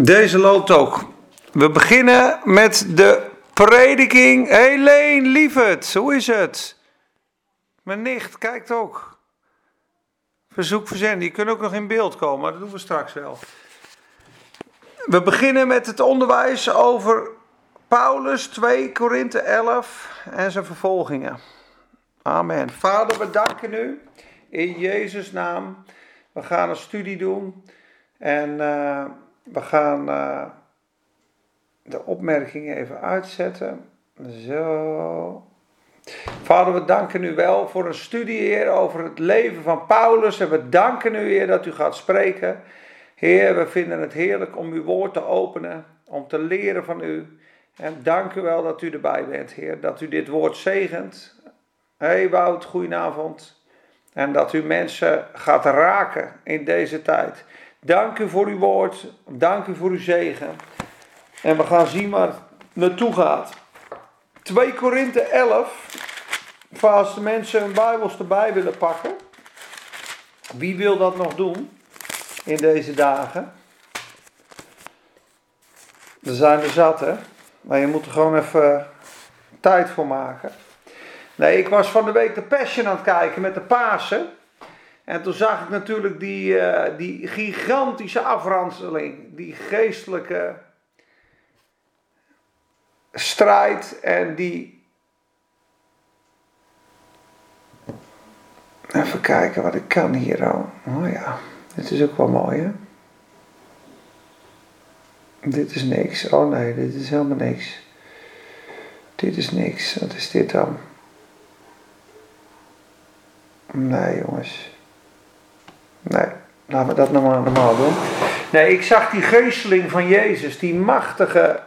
Deze loopt ook. We beginnen met de prediking. Helene, lieverd, hoe is het? Mijn nicht kijkt ook. Verzoek verzenden, die kunnen ook nog in beeld komen, maar dat doen we straks wel. We beginnen met het onderwijs over Paulus 2 Korinthe 11 en zijn vervolgingen. Amen. Vader, we danken u in Jezus' naam. We gaan een studie doen en... Uh, we gaan uh, de opmerkingen even uitzetten. Zo. Vader, we danken u wel voor een studie, Heer, over het leven van Paulus. En we danken u, Heer, dat u gaat spreken. Heer, we vinden het heerlijk om uw woord te openen, om te leren van u. En dank u wel dat u erbij bent, Heer, dat u dit woord zegent. Hey Wout, goedenavond. En dat u mensen gaat raken in deze tijd. Dank u voor uw woord. Dank u voor uw zegen. En we gaan zien waar het naartoe gaat. 2 Korinthe 11. Voor als de mensen hun Bijbels erbij willen pakken. Wie wil dat nog doen in deze dagen? Er zijn er zat, hè? Maar je moet er gewoon even tijd voor maken. Nee, ik was van de week de Passion aan het kijken met de Pasen. En toen zag ik natuurlijk die, uh, die gigantische afranseling, die geestelijke strijd en die. Even kijken wat ik kan hier al. Oh ja, dit is ook wel mooi hè. Dit is niks. Oh nee, dit is helemaal niks. Dit is niks. Wat is dit dan? Nee jongens. Nee, laten we dat normaal, normaal doen. Nee, ik zag die geesteling van Jezus, die machtige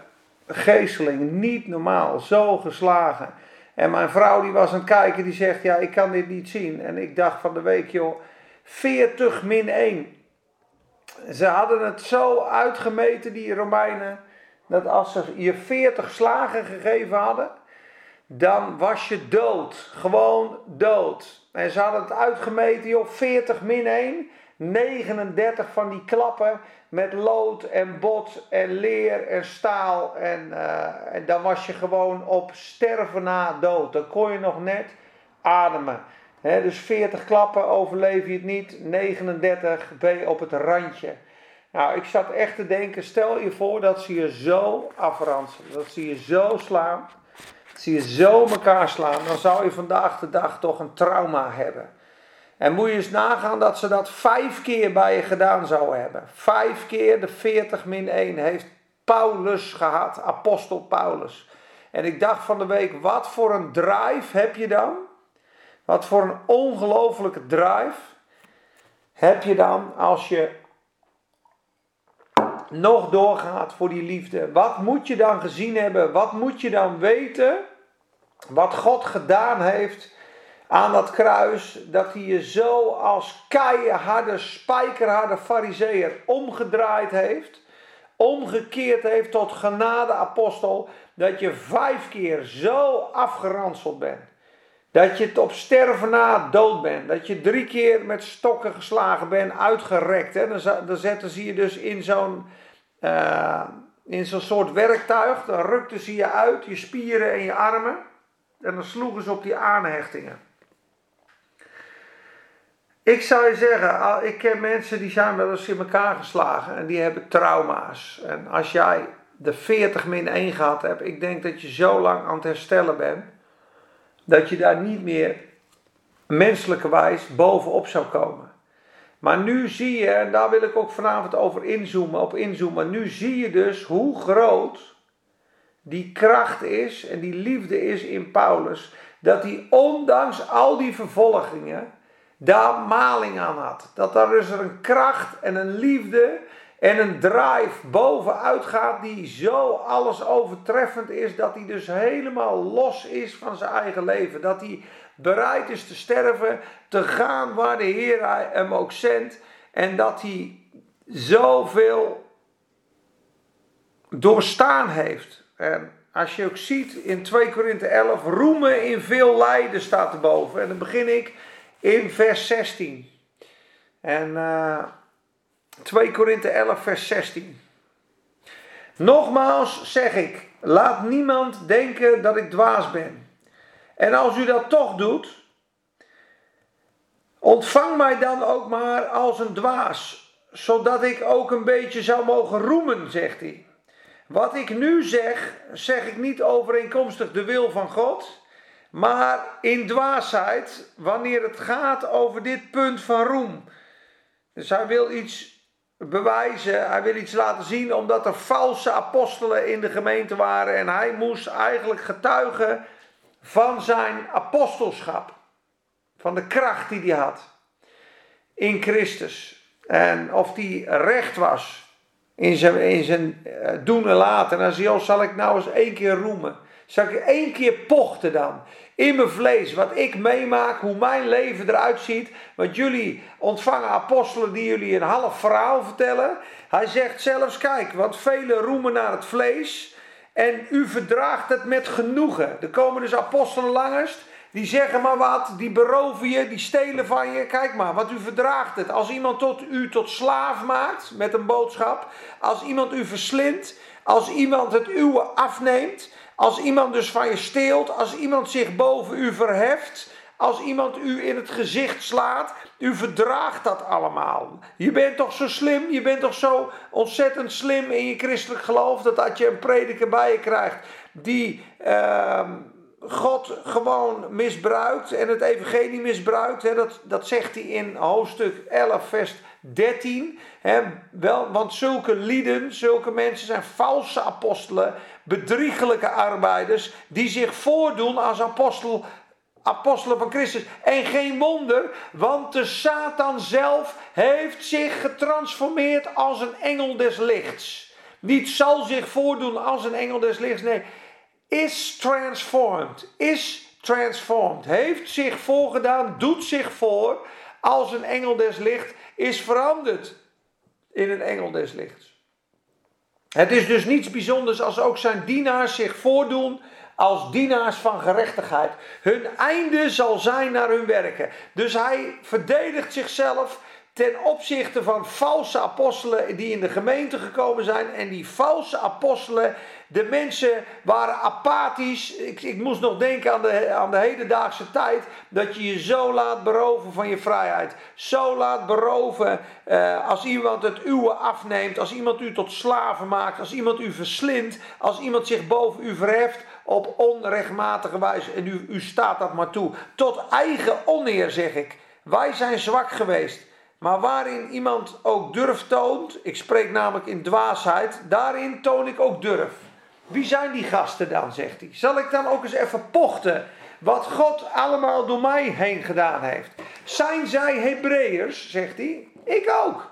geesteling, niet normaal, zo geslagen. En mijn vrouw die was aan het kijken, die zegt, ja, ik kan dit niet zien. En ik dacht van de week, joh, 40 min 1. Ze hadden het zo uitgemeten, die Romeinen, dat als ze je 40 slagen gegeven hadden, dan was je dood. Gewoon dood. En ze hadden het uitgemeten, joh, 40 min 1. 39 van die klappen met lood en bot en leer en staal. En, uh, en dan was je gewoon op sterven na dood. Dan kon je nog net ademen. Dus 40 klappen overleef je het niet. 39 ben je op het randje. Nou, ik zat echt te denken, stel je voor dat ze je zo afranselen. Dat ze je zo slaan zie je zo elkaar slaan, dan zou je vandaag de dag toch een trauma hebben. En moet je eens nagaan dat ze dat vijf keer bij je gedaan zouden hebben. Vijf keer de 40 min 1 heeft Paulus gehad, apostel Paulus. En ik dacht van de week, wat voor een drive heb je dan? Wat voor een ongelofelijke drive heb je dan als je nog doorgaat voor die liefde? Wat moet je dan gezien hebben? Wat moet je dan weten? Wat God gedaan heeft aan dat kruis, dat hij je zo als keiharde, spijkerharde fariseer omgedraaid heeft, omgekeerd heeft tot genadeapostel, dat je vijf keer zo afgeranseld bent. Dat je het op sterven na dood bent. Dat je drie keer met stokken geslagen bent, uitgerekt. Hè? Dan, dan zetten ze je dus in zo'n uh, in zo'n soort werktuig. Dan rukten ze je uit, je spieren en je armen. En dan sloegen ze op die aanhechtingen. Ik zou je zeggen, ik ken mensen die zijn wel eens in elkaar geslagen en die hebben trauma's. En als jij de 40 min 1 gehad hebt, ik denk dat je zo lang aan het herstellen bent, dat je daar niet meer menselijkerwijs bovenop zou komen. Maar nu zie je, en daar wil ik ook vanavond over inzoomen, op inzoomen, nu zie je dus hoe groot die kracht is en die liefde is in Paulus, dat hij ondanks al die vervolgingen daar maling aan had. Dat daar dus een kracht en een liefde en een drive bovenuit gaat die zo alles overtreffend is, dat hij dus helemaal los is van zijn eigen leven. Dat hij bereid is te sterven, te gaan waar de Heer hem ook zendt. En dat hij zoveel doorstaan heeft. En als je ook ziet in 2 Korinthe 11, roemen in veel lijden staat erboven. En dan begin ik in vers 16. En uh, 2 Korinthe 11, vers 16. Nogmaals zeg ik, laat niemand denken dat ik dwaas ben. En als u dat toch doet, ontvang mij dan ook maar als een dwaas, zodat ik ook een beetje zou mogen roemen, zegt hij. Wat ik nu zeg, zeg ik niet overeenkomstig de wil van God, maar in dwaasheid wanneer het gaat over dit punt van roem. Dus hij wil iets bewijzen, hij wil iets laten zien omdat er valse apostelen in de gemeente waren en hij moest eigenlijk getuigen van zijn apostelschap, van de kracht die hij had in Christus. En of die recht was in zijn, eh, doen en laten. En dan zei zal ik nou eens één keer roemen. Zal ik één keer pochten dan? In mijn vlees, wat ik meemaak, hoe mijn leven eruit ziet. Want jullie ontvangen apostelen die jullie een half verhaal vertellen. Hij zegt zelfs, kijk, want velen roemen naar het vlees. En u verdraagt het met genoegen. Er komen dus apostelen langest. Die zeggen maar wat, die beroven je, die stelen van je. Kijk maar, want u verdraagt het. Als iemand tot u tot slaaf maakt met een boodschap. Als iemand u verslindt. Als iemand het uwe afneemt. Als iemand dus van je steelt. Als iemand zich boven u verheft. Als iemand u in het gezicht slaat. U verdraagt dat allemaal. Je bent toch zo slim. Je bent toch zo ontzettend slim in je christelijk geloof. Dat dat je een prediker bij je krijgt. Die... Uh, God gewoon misbruikt en het evangelie misbruikt. Hè, dat, dat zegt hij in hoofdstuk 11, vers 13. Hè, wel, want zulke lieden, zulke mensen zijn valse apostelen, bedriegelijke arbeiders, die zich voordoen als apostel, apostelen van Christus. En geen wonder, want de Satan zelf heeft zich getransformeerd als een engel des lichts. Niet zal zich voordoen als een engel des lichts, nee is transformed. Is transformed. Heeft zich voorgedaan, doet zich voor als een engel des licht, is veranderd in een engel des lichts. Het is dus niets bijzonders als ook zijn dienaars zich voordoen als dienaars van gerechtigheid. Hun einde zal zijn naar hun werken. Dus hij verdedigt zichzelf ten opzichte van valse apostelen die in de gemeente gekomen zijn. En die valse apostelen, de mensen waren apathisch. Ik, ik moest nog denken aan de, aan de hedendaagse tijd. Dat je je zo laat beroven van je vrijheid. Zo laat beroven eh, als iemand het uwe afneemt. Als iemand u tot slaven maakt. Als iemand u verslindt. Als iemand zich boven u verheft op onrechtmatige wijze. En u, u staat dat maar toe. Tot eigen oneer zeg ik. Wij zijn zwak geweest. Maar waarin iemand ook durf toont, ik spreek namelijk in dwaasheid, daarin toon ik ook durf. Wie zijn die gasten dan, zegt hij. Zal ik dan ook eens even pochten wat God allemaal door mij heen gedaan heeft? Zijn zij Hebreërs, zegt hij? Ik ook.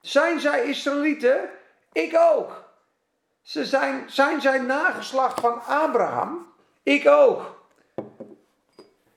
Zijn zij Israëlieten? Ik ook. Ze zijn, zijn zij nageslacht van Abraham? Ik ook.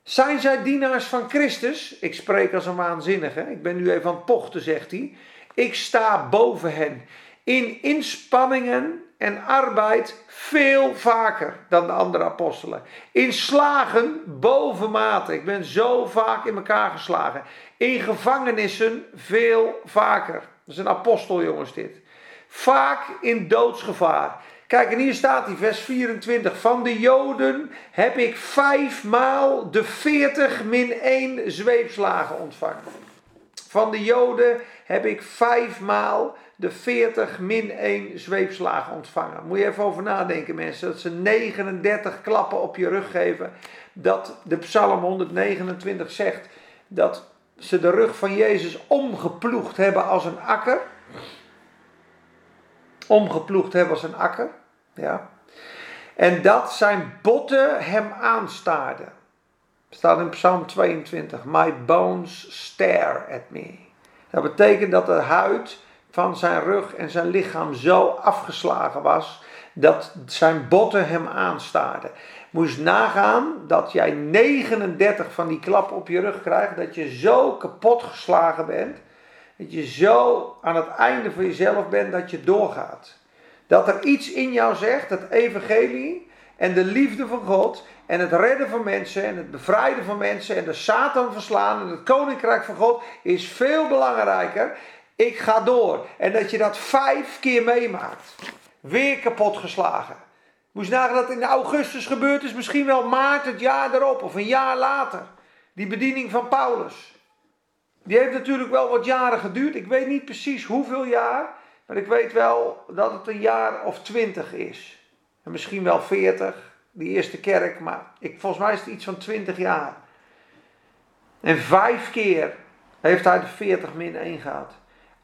Zijn zij dienaars van Christus? Ik spreek als een waanzinnige. Ik ben nu even aan het pochten, zegt hij. Ik sta boven hen. In inspanningen en arbeid veel vaker dan de andere apostelen. In slagen bovenmate. Ik ben zo vaak in elkaar geslagen. In gevangenissen veel vaker. Dat is een apostel, jongens, dit. Vaak in doodsgevaar. Kijk, en hier staat die vers 24. Van de Joden heb ik vijfmaal de 40 min 1 zweepslagen ontvangen. Van de Joden heb ik vijfmaal de 40 min 1 zweepslagen ontvangen. Moet je even over nadenken, mensen. Dat ze 39 klappen op je rug geven. Dat de Psalm 129 zegt dat ze de rug van Jezus omgeploegd hebben als een akker omgeploegd hebben als een akker. Ja. En dat zijn botten hem aanstaarden. Staat in Psalm 22. My bones stare at me. Dat betekent dat de huid van zijn rug en zijn lichaam zo afgeslagen was dat zijn botten hem aanstaarden. Moest nagaan dat jij 39 van die klappen op je rug krijgt, dat je zo kapot geslagen bent, dat je zo aan het einde van jezelf bent dat je doorgaat. Dat er iets in jou zegt, het evangelie en de liefde van God en het redden van mensen en het bevrijden van mensen en de Satan verslaan en het koninkrijk van God is veel belangrijker. Ik ga door. En dat je dat vijf keer meemaakt. Weer kapot geslagen. Moest nagaan dat in augustus gebeurd is, misschien wel maart het jaar erop of een jaar later. Die bediening van Paulus. Die heeft natuurlijk wel wat jaren geduurd. Ik weet niet precies hoeveel jaar. Maar ik weet wel dat het een jaar of twintig is. En misschien wel veertig. Die eerste kerk. Maar ik, volgens mij is het iets van twintig jaar. En vijf keer heeft hij de 40 min 1 gehad.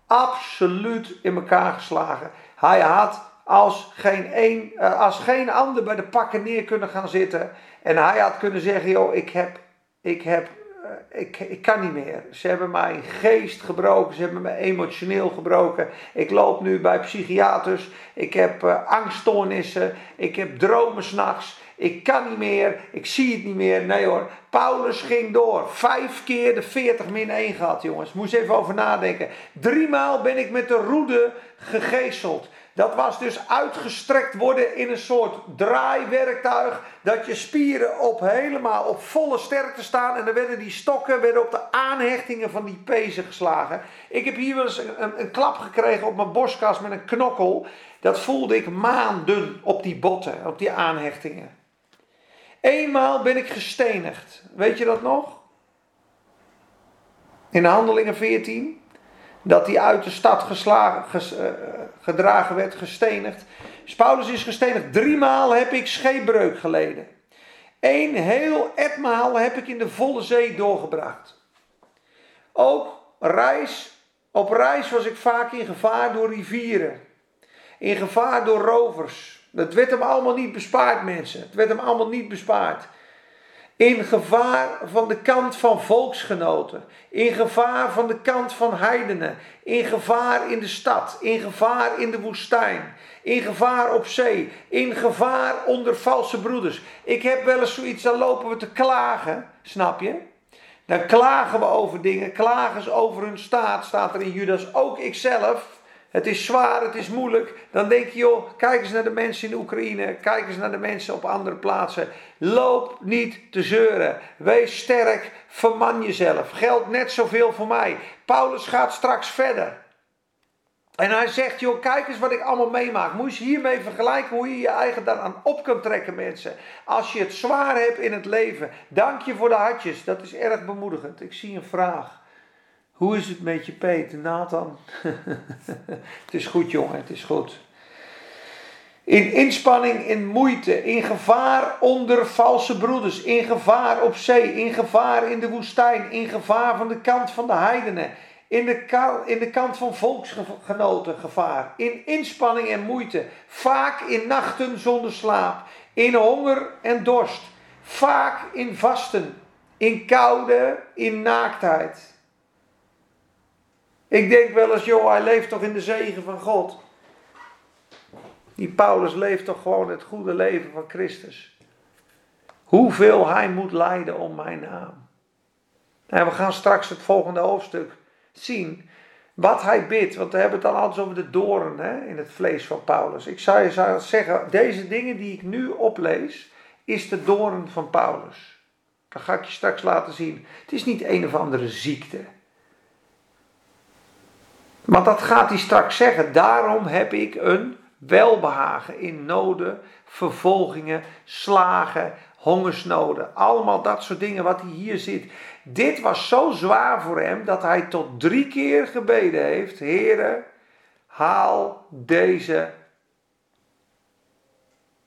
Absoluut in elkaar geslagen. Hij had als geen, een, eh, als geen ander bij de pakken neer kunnen gaan zitten. En hij had kunnen zeggen, joh, ik heb, ik heb eh, ik, ik kan niet meer. Ze hebben mijn geest gebroken, ze hebben me emotioneel gebroken. Ik loop nu bij psychiaters, ik heb uh, angststoornissen, ik heb dromen s'nachts. Ik kan niet meer, ik zie het niet meer. Nee hoor, Paulus ging door. Vijf keer de 40 min 1 gehad, jongens. Moest even over nadenken. Driemaal ben ik met de roede gegezeld. Dat was dus uitgestrekt worden in een soort draaiwerktuig. Dat je spieren op helemaal op volle sterkte staan. En dan werden die stokken werden op de aanhechtingen van die pezen geslagen. Ik heb hier wel eens een, een, een klap gekregen op mijn borstkas met een knokkel. Dat voelde ik maanden op die botten, op die aanhechtingen. Eenmaal ben ik gestenigd. Weet je dat nog? In Handelingen 14 dat hij uit de stad geslagen, eh, gedragen werd, gestenigd. Dus Paulus is gestenigd. Driemaal heb ik scheepbreuk geleden. Eén heel etmaal heb ik in de volle zee doorgebracht. Ook reis, op reis was ik vaak in gevaar door rivieren. In gevaar door rovers. Dat werd hem allemaal niet bespaard, mensen. Het werd hem allemaal niet bespaard. In gevaar van de kant van volksgenoten. In gevaar van de kant van heidenen. In gevaar in de stad. In gevaar in de woestijn. In gevaar op zee. In gevaar onder valse broeders. Ik heb wel eens zoiets, dan lopen we te klagen. Snap je? Dan klagen we over dingen. Klagen ze over hun staat, staat er in Judas. Ook ikzelf het is zwaar, het is moeilijk. Dan denk je, joh, kijk eens naar de mensen in Oekraïne. Kijk eens naar de mensen op andere plaatsen. Loop niet te zeuren. Wees sterk, verman jezelf. Geldt net zoveel voor mij. Paulus gaat straks verder. En hij zegt, joh, kijk eens wat ik allemaal meemaak. Moet je hiermee vergelijken hoe je je eigen daaraan op kan trekken, mensen. Als je het zwaar hebt in het leven, dank je voor de hartjes. Dat is erg bemoedigend. Ik zie een vraag. Hoe is het met je Peter, Nathan? het is goed jongen, het is goed. In inspanning, in moeite, in gevaar onder valse broeders, in gevaar op zee, in gevaar in de woestijn, in gevaar van de kant van de heidenen, in de, in de kant van volksgenoten gevaar, in inspanning en moeite, vaak in nachten zonder slaap, in honger en dorst, vaak in vasten, in koude, in naaktheid. Ik denk wel eens, joh, hij leeft toch in de zegen van God. Die Paulus leeft toch gewoon het goede leven van Christus. Hoeveel hij moet lijden om mijn naam. En we gaan straks het volgende hoofdstuk zien. Wat hij bidt, want we hebben het dan altijd over de doorn hè, in het vlees van Paulus. Ik zou je zeggen, deze dingen die ik nu oplees, is de doorn van Paulus. Dat ga ik je straks laten zien. Het is niet een of andere ziekte. Maar dat gaat hij straks zeggen. Daarom heb ik een welbehagen in noden, vervolgingen, slagen, hongersnoden. Allemaal dat soort dingen wat hij hier ziet. Dit was zo zwaar voor hem dat hij tot drie keer gebeden heeft: Heere, haal deze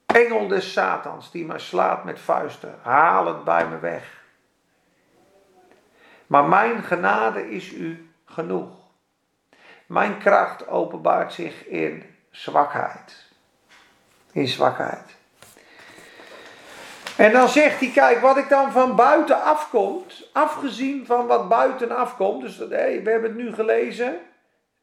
engel des Satans die mij slaat met vuisten. Haal het bij me weg. Maar mijn genade is u genoeg. Mijn kracht openbaart zich in zwakheid. In zwakheid. En dan zegt hij, kijk, wat ik dan van buiten afkomt, afgezien van wat buiten afkomt, dus we hebben het nu gelezen,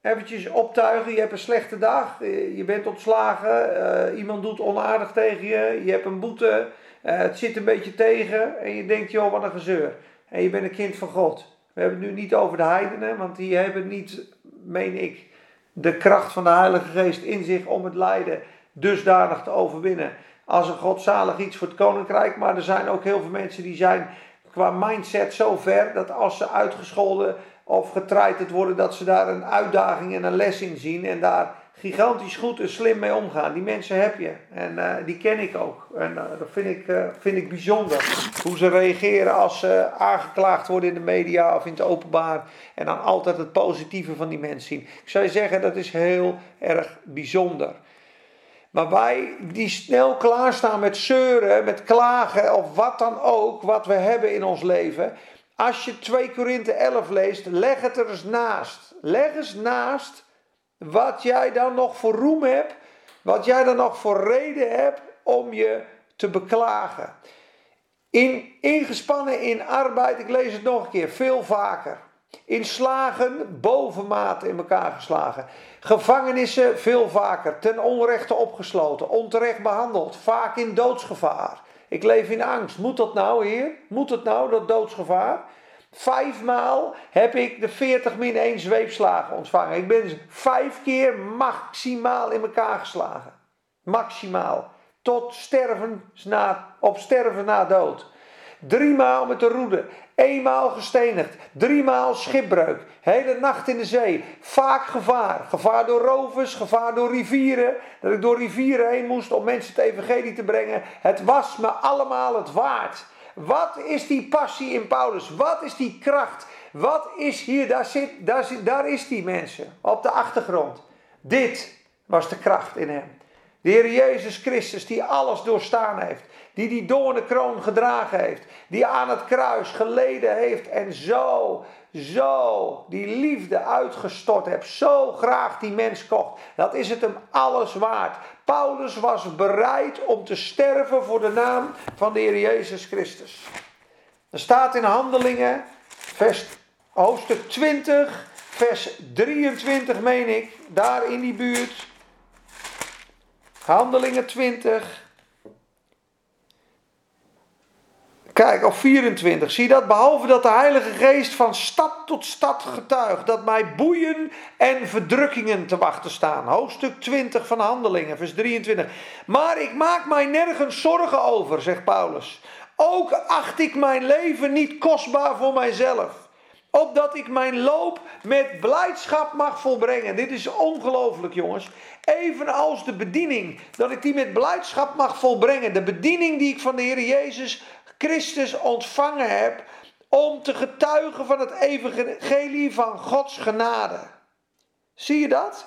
eventjes optuigen, je hebt een slechte dag, je bent ontslagen, uh, iemand doet onaardig tegen je, je hebt een boete, uh, het zit een beetje tegen en je denkt, joh, wat een gezeur. En je bent een kind van God. We hebben het nu niet over de heidenen, want die hebben niet meen ik, de kracht van de Heilige Geest in zich om het lijden dusdanig te overwinnen. Als een godzalig iets voor het koninkrijk, maar er zijn ook heel veel mensen die zijn qua mindset zo ver dat als ze uitgescholden of getreiterd worden, dat ze daar een uitdaging en een les in zien en daar gigantisch goed en slim mee omgaan. Die mensen heb je. En uh, die ken ik ook. En uh, dat vind ik, uh, vind ik bijzonder. Hoe ze reageren als ze aangeklaagd worden in de media of in het openbaar. En dan altijd het positieve van die mensen zien. Ik zou zeggen, dat is heel erg bijzonder. Maar wij die snel klaarstaan met zeuren, met klagen of wat dan ook, wat we hebben in ons leven. Als je 2 Korinthe 11 leest, leg het er eens naast. Leg eens naast wat jij dan nog voor roem hebt, wat jij dan nog voor reden hebt om je te beklagen. In, ingespannen in arbeid, ik lees het nog een keer, veel vaker. In slagen bovenmate in elkaar geslagen. Gevangenissen veel vaker, ten onrechte opgesloten, onterecht behandeld, vaak in doodsgevaar. Ik leef in angst. Moet dat nou, Heer? Moet het nou, dat doodsgevaar? Vijfmaal heb ik de 40 min 1 zweepslagen ontvangen. Ik ben vijf keer maximaal in elkaar geslagen. Maximaal. Tot sterven na, op sterven na dood. Driemaal met de roede. Eenmaal gestenigd. Driemaal schipbreuk. Hele nacht in de zee. Vaak gevaar. Gevaar door rovers. Gevaar door rivieren. Dat ik door rivieren heen moest om mensen het evangelie te brengen. Het was me allemaal het waard. Wat is die passie in Paulus? Wat is die kracht? Wat is hier? Daar, zit, daar, zit, daar is die mensen op de achtergrond. Dit was de kracht in hem. De Heer Jezus Christus die alles doorstaan heeft. Die die doornenkroon gedragen heeft. Die aan het kruis geleden heeft. En zo, zo die liefde uitgestort heeft. Zo graag die mens kocht. Dat is het hem alles waard. Paulus was bereid om te sterven voor de naam van de Heer Jezus Christus. Er staat in Handelingen, vers, hoofdstuk 20, vers 23 meen ik, daar in die buurt. Handelingen 20. Kijk, op 24. Zie dat? Behalve dat de Heilige Geest van stad tot stad getuigt. Dat mij boeien en verdrukkingen te wachten staan. Hoofdstuk 20 van Handelingen, vers 23. Maar ik maak mij nergens zorgen over, zegt Paulus. Ook acht ik mijn leven niet kostbaar voor mijzelf. Opdat ik mijn loop met blijdschap mag volbrengen. Dit is ongelooflijk, jongens. Evenals de bediening, dat ik die met blijdschap mag volbrengen. De bediening die ik van de Heer Jezus Christus ontvangen heb. Om te getuigen van het evangelie van Gods genade. Zie je dat?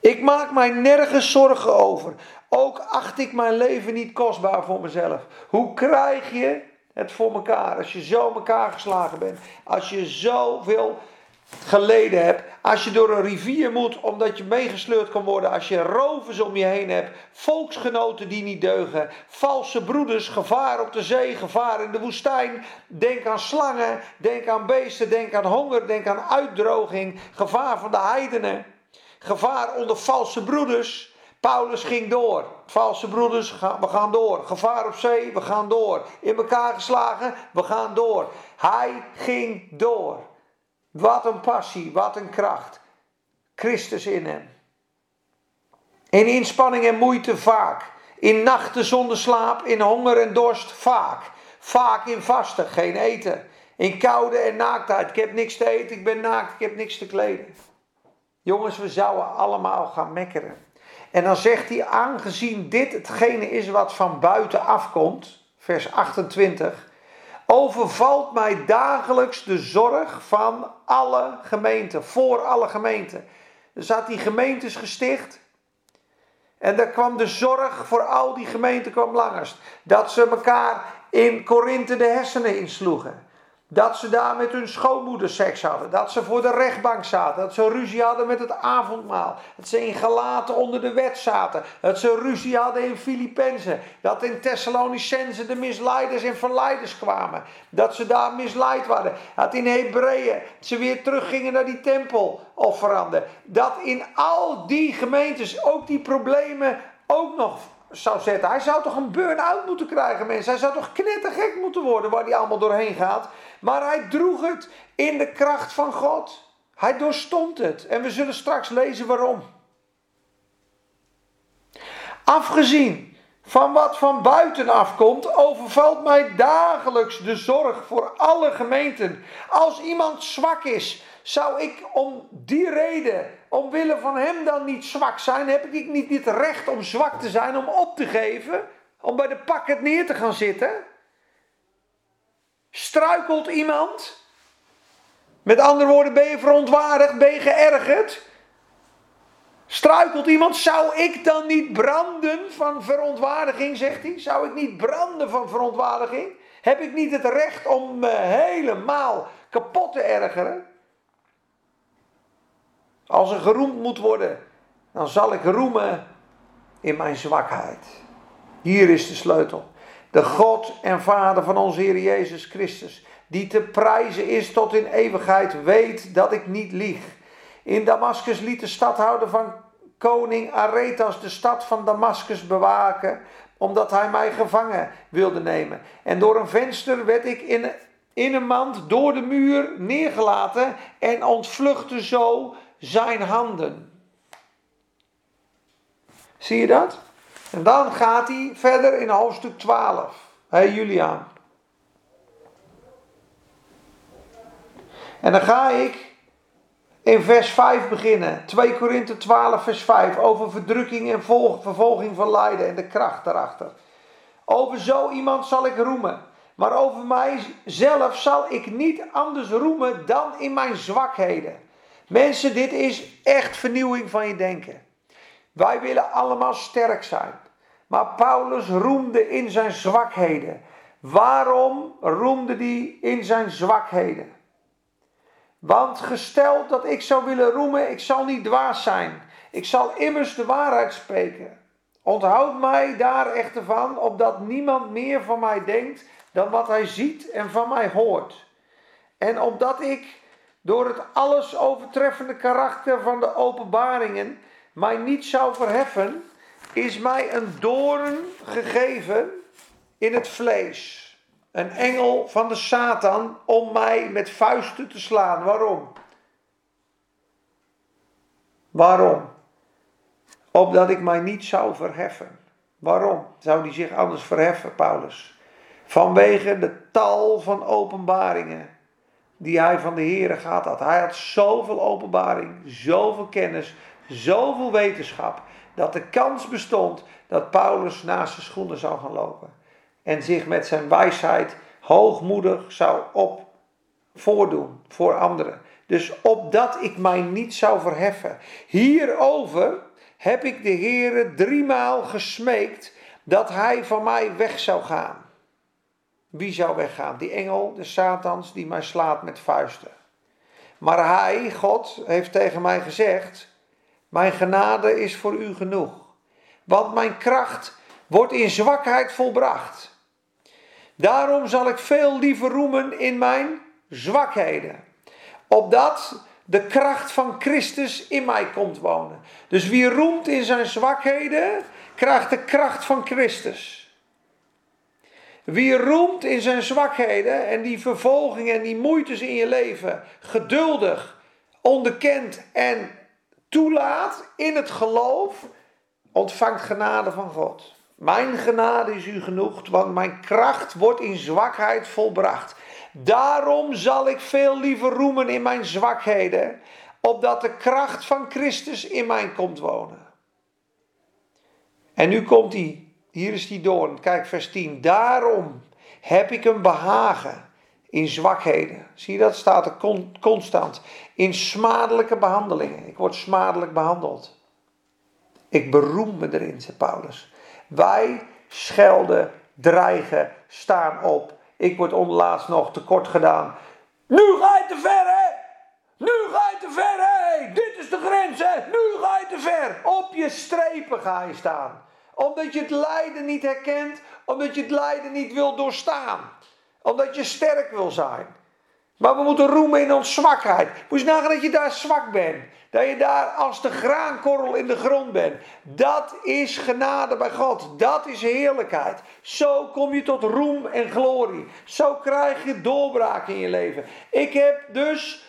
Ik maak mij nergens zorgen over. Ook acht ik mijn leven niet kostbaar voor mezelf. Hoe krijg je het voor elkaar als je zo elkaar geslagen bent? Als je zoveel geleden hebt. Als je door een rivier moet omdat je meegesleurd kan worden. Als je rovers om je heen hebt. Volksgenoten die niet deugen. Valse broeders. Gevaar op de zee. Gevaar in de woestijn. Denk aan slangen. Denk aan beesten. Denk aan honger. Denk aan uitdroging. Gevaar van de heidenen. Gevaar onder valse broeders. Paulus ging door. Valse broeders, we gaan door. Gevaar op zee, we gaan door. In elkaar geslagen, we gaan door. Hij ging door. Wat een passie, wat een kracht. Christus in hem. In inspanning en moeite vaak. In nachten zonder slaap, in honger en dorst vaak. Vaak in vasten, geen eten. In koude en naaktheid. Ik heb niks te eten, ik ben naakt, ik heb niks te kleden. Jongens, we zouden allemaal gaan mekkeren. En dan zegt hij, aangezien dit hetgene is wat van buiten afkomt, vers 28, overvalt mij dagelijks de zorg van alle gemeenten, voor alle gemeenten. Er zat die gemeentes gesticht. En daar kwam de zorg voor al die gemeenten kwam langst. Dat ze elkaar in Korinthe de hersenen insloegen. Dat ze daar met hun schoonmoeder seks hadden. Dat ze voor de rechtbank zaten. Dat ze ruzie hadden met het avondmaal. Dat ze in Galaten onder de wet zaten. Dat ze ruzie hadden in Filippenzen. Dat in Thessalonicense de misleiders en verleiders kwamen. Dat ze daar misleid waren. Dat in Hebreeën ze weer teruggingen naar die tempelofferanden. Dat in al die gemeentes ook die problemen ook nog zou zetten. Hij zou toch een burn-out moeten krijgen, mensen. Hij zou toch knettergek moeten worden waar hij allemaal doorheen gaat. Maar hij droeg het in de kracht van God. Hij doorstond het. En we zullen straks lezen waarom. Afgezien van wat van buitenaf komt, overvalt mij dagelijks de zorg voor alle gemeenten. Als iemand zwak is, zou ik om die reden, omwille van hem dan niet zwak zijn? Heb ik niet het recht om zwak te zijn, om op te geven, om bij de pakket neer te gaan zitten? Struikelt iemand? Met andere woorden, ben je verontwaardigd, ben je geërgerd? Struikelt iemand? Zou ik dan niet branden van verontwaardiging, zegt hij? Zou ik niet branden van verontwaardiging? Heb ik niet het recht om me helemaal kapot te ergeren? Als er geroemd moet worden, dan zal ik roemen in mijn zwakheid. Hier is de sleutel. De God en Vader van onze Heer Jezus Christus, die te prijzen is tot in eeuwigheid, weet dat ik niet lieg. In Damascus liet de stadhouder van koning Aretas de stad van Damascus bewaken, omdat hij mij gevangen wilde nemen. En door een venster werd ik in, in een mand door de muur neergelaten en ontvluchtte zo zijn handen. Zie je dat? En dan gaat hij verder in hoofdstuk 12. Hé hey Juliaan. En dan ga ik in vers 5 beginnen. 2 Korinthe 12 vers 5. Over verdrukking en vervolging van lijden en de kracht daarachter. Over zo iemand zal ik roemen. Maar over mijzelf zal ik niet anders roemen dan in mijn zwakheden. Mensen, dit is echt vernieuwing van je denken. Wij willen allemaal sterk zijn. Maar Paulus roemde in zijn zwakheden. Waarom roemde hij in zijn zwakheden? Want gesteld dat ik zou willen roemen, ik zal niet dwaas zijn. Ik zal immers de waarheid spreken. Onthoud mij daar echter van, opdat niemand meer van mij denkt dan wat hij ziet en van mij hoort. En opdat ik door het alles overtreffende karakter van de openbaringen mij niet zou verheffen, is mij een doorn gegeven in het vlees. Een engel van de Satan om mij met vuisten te slaan. Waarom? Waarom? Opdat ik mij niet zou verheffen. Waarom zou hij zich anders verheffen, Paulus? Vanwege de tal van openbaringen die hij van de Heer gehad had. Hij had zoveel openbaring, zoveel kennis, zoveel wetenschap, dat de kans bestond dat Paulus naast zijn schoenen zou gaan lopen. En zich met zijn wijsheid hoogmoedig zou op voordoen voor anderen. Dus opdat ik mij niet zou verheffen. Hierover heb ik de Heere driemaal gesmeekt dat hij van mij weg zou gaan. Wie zou weggaan? Die engel, de Satans, die mij slaat met vuisten. Maar hij, God, heeft tegen mij gezegd: Mijn genade is voor u genoeg. Want mijn kracht wordt in zwakheid volbracht. Daarom zal ik veel liever roemen in mijn zwakheden. Opdat de kracht van Christus in mij komt wonen. Dus wie roemt in zijn zwakheden, krijgt de kracht van Christus. Wie roemt in zijn zwakheden en die vervolgingen en die moeites in je leven geduldig onderkent en toelaat in het geloof, ontvangt genade van God. Mijn genade is u genoeg, want mijn kracht wordt in zwakheid volbracht. Daarom zal ik veel liever roemen in mijn zwakheden, opdat de kracht van Christus in mij komt wonen. En nu komt hij hier is die doorn. Kijk, vers 10. Daarom heb ik een behagen in zwakheden. Zie je dat? Staat er constant. In smadelijke behandelingen. Ik word smadelijk behandeld. Ik beroem me erin, zegt Paulus. Wij schelden, dreigen, staan op. Ik word onderlaatst nog tekort gedaan. Nu ga je te ver, hè? Nu ga je te ver, hè? Dit is de grens, hè? Nu ga je te ver. Op je strepen ga je staan omdat je het lijden niet herkent, omdat je het lijden niet wil doorstaan. Omdat je sterk wil zijn. Maar we moeten roemen in ons zwakheid. Moet je nagaan dat je daar zwak bent. Dat je daar als de graankorrel in de grond bent. Dat is genade bij God. Dat is heerlijkheid. Zo kom je tot roem en glorie. Zo krijg je doorbraak in je leven. Ik heb dus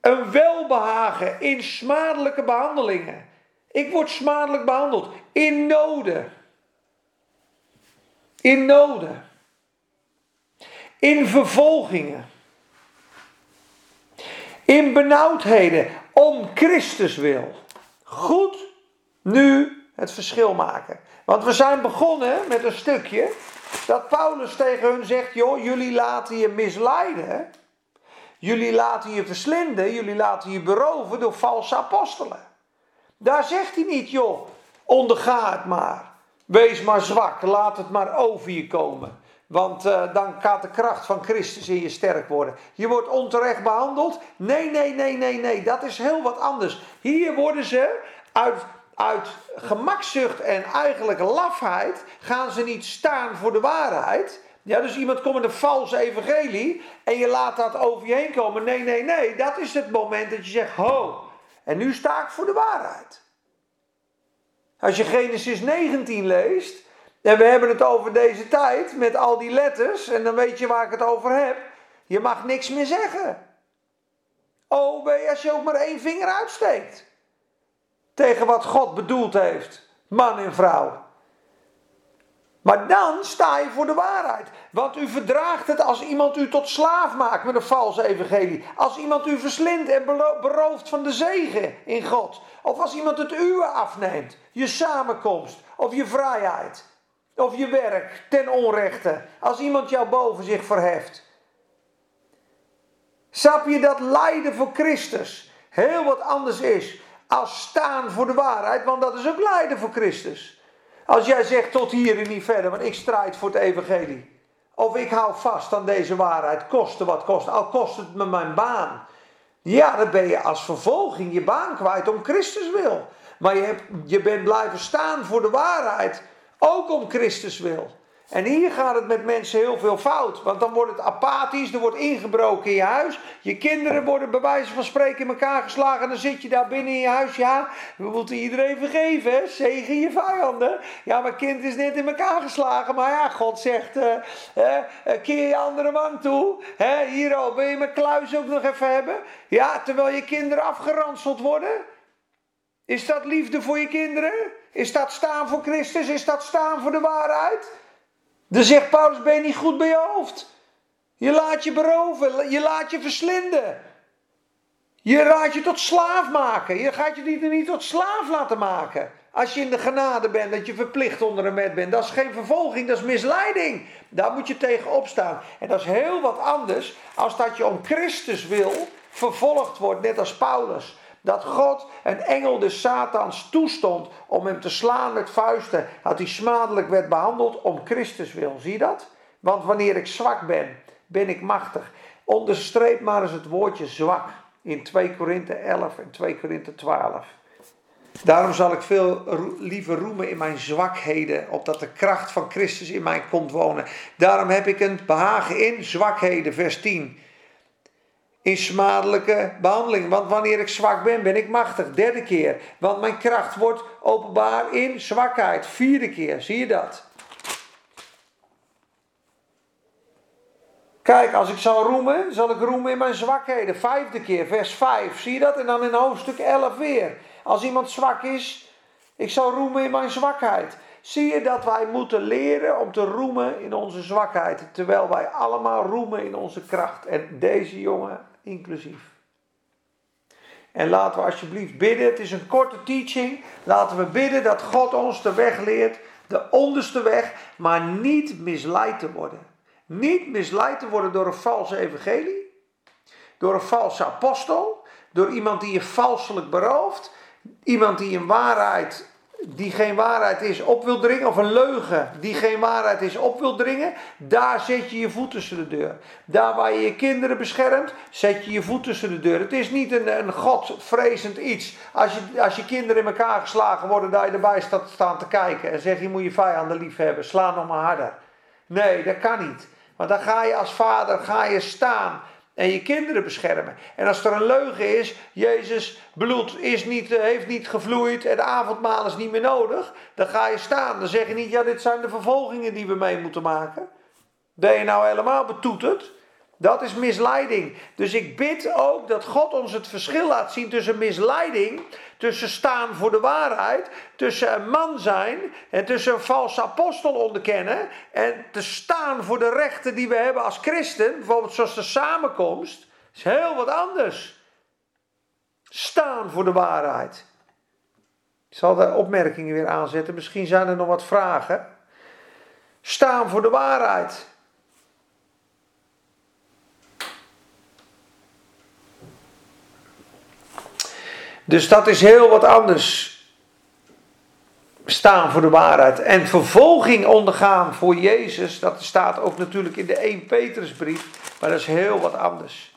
een welbehagen in smadelijke behandelingen. Ik word smadelijk behandeld. In noden. In noden. In vervolgingen. In benauwdheden. Om Christus wil. Goed nu het verschil maken. Want we zijn begonnen met een stukje dat Paulus tegen hun zegt: joh, jullie laten je misleiden. Jullie laten je verslinden, jullie laten je beroven door valse apostelen. Daar zegt hij niet, joh, onderga het maar. Wees maar zwak, laat het maar over je komen. Want uh, dan gaat de kracht van Christus in je sterk worden. Je wordt onterecht behandeld. Nee, nee, nee, nee, nee. Dat is heel wat anders. Hier worden ze uit, uit gemakzucht en eigenlijk lafheid. gaan ze niet staan voor de waarheid. Ja, dus iemand komt met een valse evangelie. en je laat dat over je heen komen. Nee, nee, nee. Dat is het moment dat je zegt: ho. En nu sta ik voor de waarheid. Als je Genesis 19 leest. En we hebben het over deze tijd met al die letters. En dan weet je waar ik het over heb. Je mag niks meer zeggen. Oh, als je ook maar één vinger uitsteekt. Tegen wat God bedoeld heeft. Man en vrouw. Maar dan sta je voor de waarheid. Want u verdraagt het als iemand u tot slaaf maakt met een valse evangelie. Als iemand u verslindt en berooft van de zegen in God. Of als iemand het uwe afneemt. Je samenkomst of je vrijheid. Of je werk ten onrechte. Als iemand jou boven zich verheft. Snap je dat lijden voor Christus heel wat anders is als staan voor de waarheid? Want dat is ook lijden voor Christus. Als jij zegt tot hier en niet verder, want ik strijd voor het evangelie. Of ik hou vast aan deze waarheid, koste wat kost, al kost het me mijn baan. Ja, dan ben je als vervolging je baan kwijt om Christus wil. Maar je, hebt, je bent blijven staan voor de waarheid, ook om Christus wil. En hier gaat het met mensen heel veel fout. Want dan wordt het apathisch, er wordt ingebroken in je huis. Je kinderen worden bij wijze van spreken in elkaar geslagen. En dan zit je daar binnen in je huis. Ja, we moeten iedereen vergeven. Hè? Zegen je vijanden. Ja, mijn kind is net in elkaar geslagen. Maar ja, God zegt, uh, uh, keer je andere man toe. Hè? Hier al, wil je mijn kluis ook nog even hebben? Ja, terwijl je kinderen afgeranseld worden. Is dat liefde voor je kinderen? Is dat staan voor Christus? Is dat staan voor de waarheid? Dan zegt Paulus, ben je niet goed bij je hoofd? Je laat je beroven, je laat je verslinden. Je laat je tot slaaf maken. Je gaat je niet, niet tot slaaf laten maken. Als je in de genade bent, dat je verplicht onder een wet bent. Dat is geen vervolging, dat is misleiding. Daar moet je tegen opstaan. En dat is heel wat anders als dat je om Christus wil vervolgd wordt, net als Paulus dat God een engel de Satans toestond om hem te slaan met vuisten, dat hij smadelijk werd behandeld om Christus wil. Zie je dat? Want wanneer ik zwak ben, ben ik machtig. Onderstreep maar eens het woordje zwak in 2 Korinthe 11 en 2 Korinthe 12. Daarom zal ik veel liever roemen in mijn zwakheden, opdat de kracht van Christus in mij komt wonen. Daarom heb ik een behagen in zwakheden, vers 10 in smadelijke behandeling. Want wanneer ik zwak ben, ben ik machtig. Derde keer. Want mijn kracht wordt openbaar in zwakheid. Vierde keer. Zie je dat? Kijk, als ik zal roemen, zal ik roemen in mijn zwakheden. Vijfde keer, vers 5. Zie je dat? En dan in hoofdstuk 11 weer. Als iemand zwak is, ik zal roemen in mijn zwakheid. Zie je dat wij moeten leren om te roemen in onze zwakheid. Terwijl wij allemaal roemen in onze kracht. En deze jongen inclusief. En laten we alsjeblieft bidden. Het is een korte teaching. Laten we bidden dat God ons de weg leert. De onderste weg. Maar niet misleid te worden. Niet misleid te worden door een valse evangelie. Door een valse apostel. Door iemand die je valselijk berooft. Iemand die in waarheid die geen waarheid is op wil dringen, of een leugen die geen waarheid is op wil dringen, daar zet je je voet tussen de deur. Daar waar je je kinderen beschermt, zet je je voet tussen de deur. Het is niet een, een godvrezend iets. Als je, als je kinderen in elkaar geslagen worden, dat je erbij staat staan te kijken en zeg je moet je vijanden lief hebben, sla nog maar harder. Nee, dat kan niet. Want dan ga je als vader ga je staan en je kinderen beschermen. En als er een leugen is, Jezus bloed is niet, eh, heeft niet gevloeid en de avondmaal is niet meer nodig, dan ga je staan. Dan zeg je niet, ja dit zijn de vervolgingen die we mee moeten maken. Ben je nou helemaal betoeterd? Dat is misleiding. Dus ik bid ook dat God ons het verschil laat zien tussen misleiding, tussen staan voor de waarheid, tussen een man zijn en tussen een valse apostel onderkennen en te staan voor de rechten die we hebben als christen, bijvoorbeeld zoals de samenkomst, is heel wat anders. Staan voor de waarheid. Ik zal de opmerkingen weer aanzetten, misschien zijn er nog wat vragen. Staan voor de waarheid. Dus dat is heel wat anders. Staan voor de waarheid. En vervolging ondergaan voor Jezus, dat staat ook natuurlijk in de 1 Petrusbrief, maar dat is heel wat anders.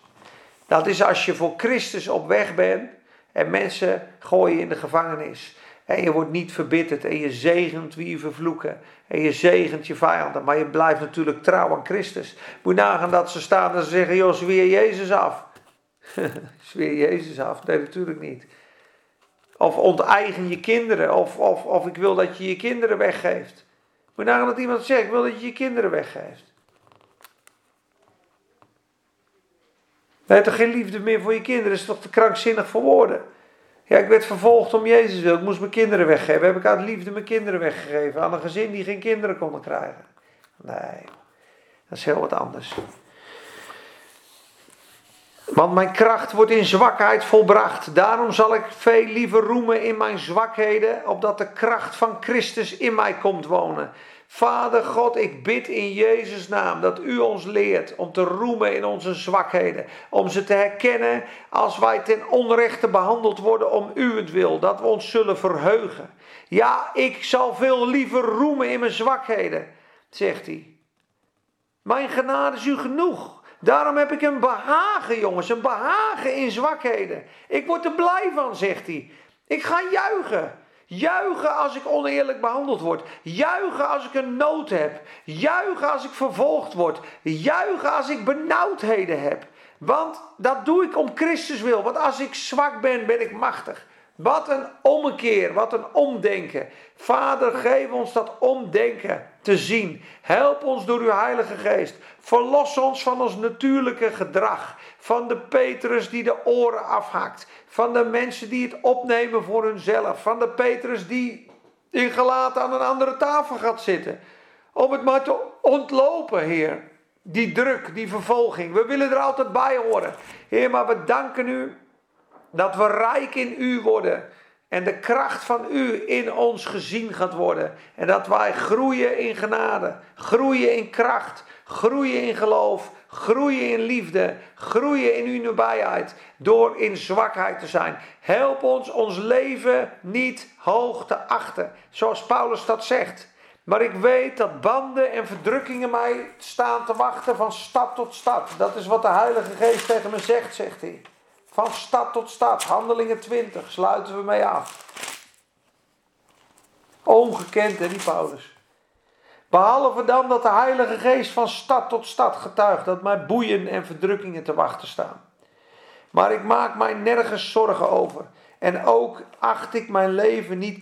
Dat is als je voor Christus op weg bent en mensen gooien in de gevangenis. En je wordt niet verbitterd en je zegent wie je vervloeken. En je zegent je vijanden. Maar je blijft natuurlijk trouw aan Christus. Moet nagaan dat ze staan en ze zeggen, joh, zweer Jezus af. zweer Jezus af? Nee, natuurlijk niet. Of onteigen je kinderen. Of, of, of ik wil dat je je kinderen weggeeft. Moet nagaan dat iemand zegt, ik wil dat je je kinderen weggeeft. Je hebt toch geen liefde meer voor je kinderen? Dat is toch te krankzinnig voor woorden? Ja, ik werd vervolgd om Jezus wil. Ik moest mijn kinderen weggeven. Heb ik uit liefde mijn kinderen weggegeven aan een gezin die geen kinderen konden krijgen? Nee, dat is heel wat anders. Want mijn kracht wordt in zwakheid volbracht. Daarom zal ik veel liever roemen in mijn zwakheden, opdat de kracht van Christus in mij komt wonen. Vader God, ik bid in Jezus' naam dat u ons leert om te roemen in onze zwakheden. Om ze te herkennen als wij ten onrechte behandeld worden om wil, dat we ons zullen verheugen. Ja, ik zal veel liever roemen in mijn zwakheden, zegt hij. Mijn genade is u genoeg. Daarom heb ik een behagen, jongens, een behagen in zwakheden. Ik word er blij van, zegt hij. Ik ga juichen. Juichen als ik oneerlijk behandeld word. Juichen als ik een nood heb. Juichen als ik vervolgd word. Juichen als ik benauwdheden heb. Want dat doe ik om Christus wil. Want als ik zwak ben, ben ik machtig. Wat een ommekeer, wat een omdenken. Vader, geef ons dat omdenken te zien. Help ons door uw Heilige Geest. Verlos ons van ons natuurlijke gedrag. Van de Petrus die de oren afhakt. Van de mensen die het opnemen voor hunzelf. Van de Petrus die in gelaten aan een andere tafel gaat zitten. Om het maar te ontlopen, Heer. Die druk, die vervolging. We willen er altijd bij horen. Heer, maar we danken u dat we rijk in u worden. En de kracht van u in ons gezien gaat worden. En dat wij groeien in genade, groeien in kracht, groeien in geloof, groeien in liefde, groeien in uw nabijheid. Door in zwakheid te zijn. Help ons ons leven niet hoog te achten. Zoals Paulus dat zegt. Maar ik weet dat banden en verdrukkingen mij staan te wachten van stad tot stad. Dat is wat de Heilige Geest tegen me zegt, zegt hij. Van stad tot stad. Handelingen 20 sluiten we mee af. Ongekend, hè, die Paulus. Behalve dan dat de Heilige Geest van stad tot stad getuigt dat mij boeien en verdrukkingen te wachten staan. Maar ik maak mij nergens zorgen over. En ook acht ik mijn leven niet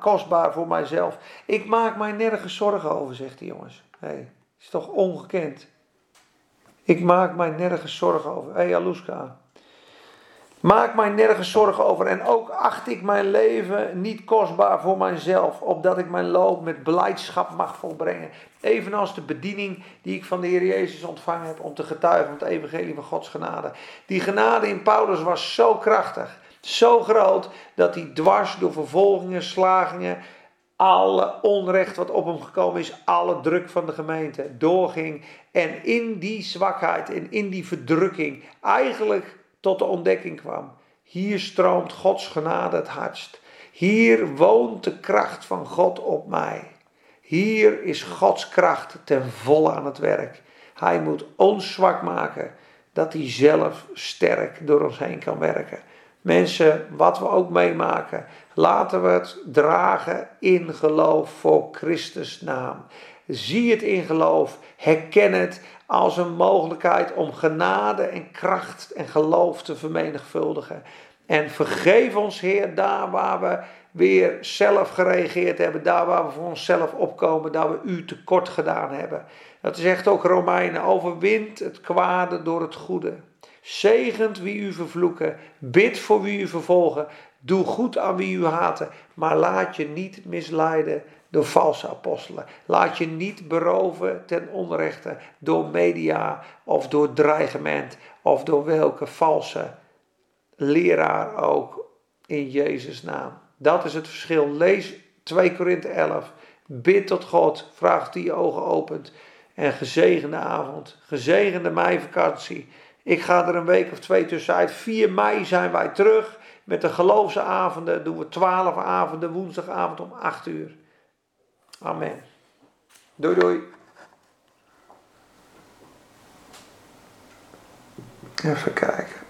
kostbaar voor mijzelf. Ik maak mij nergens zorgen over, zegt hij jongens. Hé, hey, is toch ongekend? Ik maak mij nergens zorgen over. Hé, hey, Aluska. Maak mij nergens zorgen over en ook acht ik mijn leven niet kostbaar voor mijzelf, opdat ik mijn loop met blijdschap mag volbrengen. Evenals de bediening die ik van de Heer Jezus ontvangen heb om te getuigen van het evangelie van Gods genade. Die genade in Paulus was zo krachtig, zo groot, dat hij dwars door vervolgingen, slagingen, alle onrecht wat op hem gekomen is, alle druk van de gemeente doorging. En in die zwakheid en in die verdrukking eigenlijk tot de ontdekking kwam. Hier stroomt Gods genade het hardst. Hier woont de kracht van God op mij. Hier is Gods kracht ten volle aan het werk. Hij moet ons zwak maken, dat hij zelf sterk door ons heen kan werken. Mensen, wat we ook meemaken, laten we het dragen in geloof voor Christus naam. Zie het in geloof, herken het als een mogelijkheid om genade en kracht en geloof te vermenigvuldigen. En vergeef ons, Heer, daar waar we weer zelf gereageerd hebben, daar waar we voor onszelf opkomen, dat we u tekort gedaan hebben. Dat zegt ook Romeinen, overwint het kwade door het goede. Zegent wie u vervloeken, bid voor wie u vervolgen. Doe goed aan wie u haten, maar laat je niet misleiden door valse apostelen. Laat je niet beroven ten onrechte door media of door dreigement of door welke valse leraar ook in Jezus' naam. Dat is het verschil. Lees 2 Korinthe 11. Bid tot God. Vraag hij je ogen opent. En gezegende avond. Gezegende meivakantie. Ik ga er een week of twee tussenuit. 4 mei zijn wij terug. Met de geloofsavonden doen we 12 avonden. Woensdagavond om 8 uur. Amen. Doei doei. Even kijken.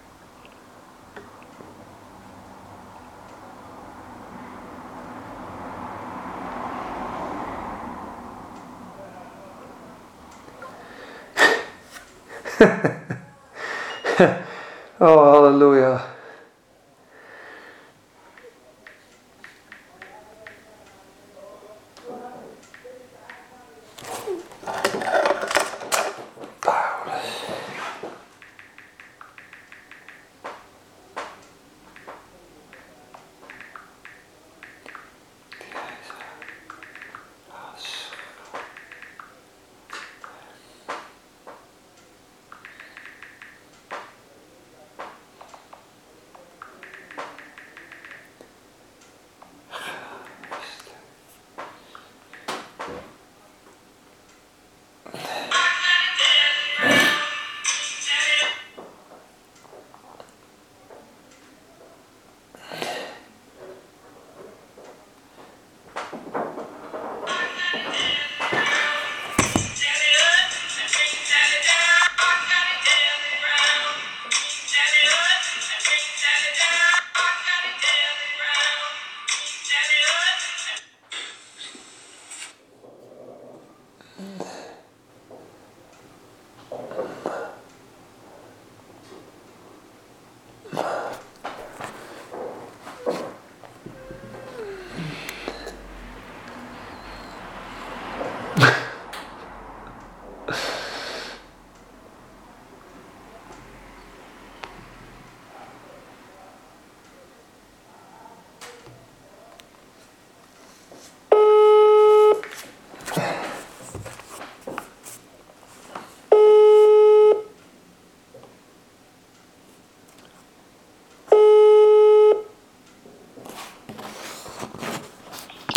oh, halleluja.